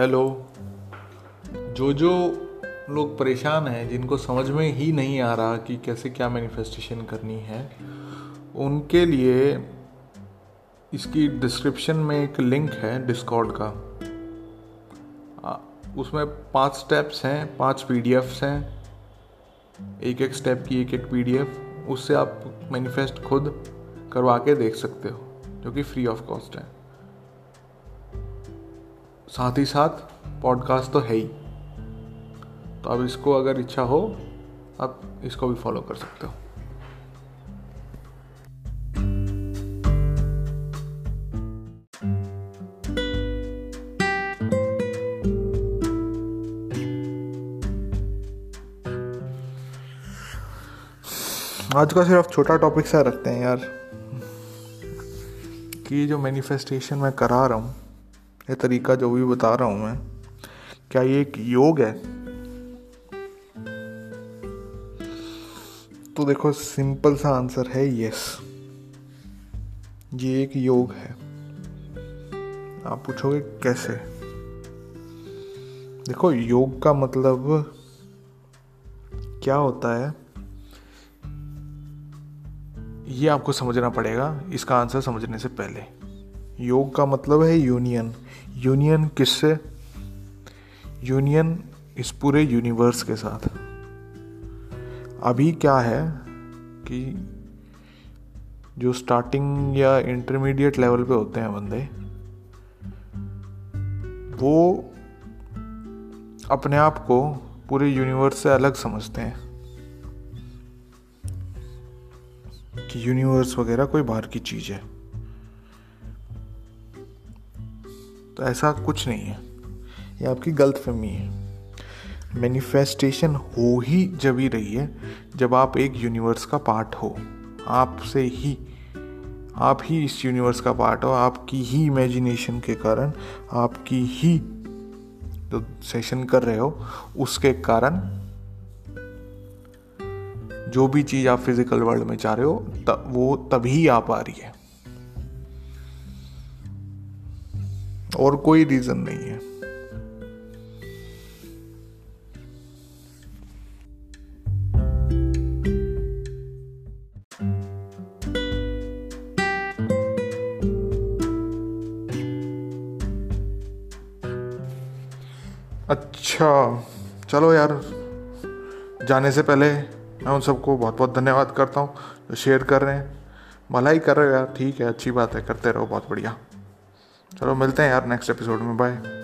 Hello. जो जो लोग परेशान हैं, जिनको समझ में ही नहीं आ रहा कि कैसे क्या मैनिफेस्टेशन करनी है, उनके लिए इसकी डिस्क्रिप्शन में एक लिंक है डिस्कॉर्ड का। उसमें पाँच स्टेप्स हैं, पाँच पीडीएफ्स हैं। एक एक स्टेप की एक एक पीडीएफ उससे आप मैनिफेस्ट खुद करवा के देख सकते हो, जो कि फ्री ऑफ़ कॉस्ट है। साथ ही साथ पॉडकास्ट तो है ही। तो अब इसको अगर इच्छा हो आप इसको भी फॉलो कर सकते हो। आज का सिर्फ़ छोटा टॉपिक सा रखते हैं यार। कि जो मैनिफेस्टेशन मैं करा रहा हूँ ये तरीका जो भी बता रहा हूँ मैं, क्या ये एक योग है? तो देखो सिंपल सा आंसर है यस ये एक योग है। आप पूछोगे कैसे? देखो, योग का मतलब क्या होता है? ये आपको समझना पड़ेगा, इसका आंसर समझने से पहले। योग का मतलब है यूनियन यूनियन किससे? यूनियन इस पूरे यूनिवर्स के साथ. अभी क्या है कि जो स्टार्टिंग या इंटरमीडिएट लेवल पे होते हैं बंदे, वो अपने आप को पूरे यूनिवर्स से अलग समझते हैं. कि यूनिवर्स वगैरह कोई बाहर की चीज़ है. तो ऐसा कुछ नहीं है। ये आपकी गलत फहमी है। मैनिफेस्टेशन हो ही जब ही रही है, जब आप एक यूनिवर्स का पार्ट हो। आपसे ही, आप ही इस यूनिवर्स का पार्ट हो, आपकी ही इमेजिनेशन के कारण, आपकी ही जो सेशन कर रहे हो, उसके कारण जो भी चीज़ आप फ़िज़िकल वर्ल्ड में चाह रहे हो तब वो तभी आ पा रही है। और कोई रीज़न नहीं है। अच्छा चलो यार, जाने से पहले मैं उन सबको बहुत बहुत धन्यवाद करता हूँ जो शेयर कर रहे हैं। भलाई कर रहे हो यार, ठीक है, अच्छी बात है, करते रहो, बहुत बढ़िया। चलो मिलते हैं यार नेक्स्ट एपिसोड में बाय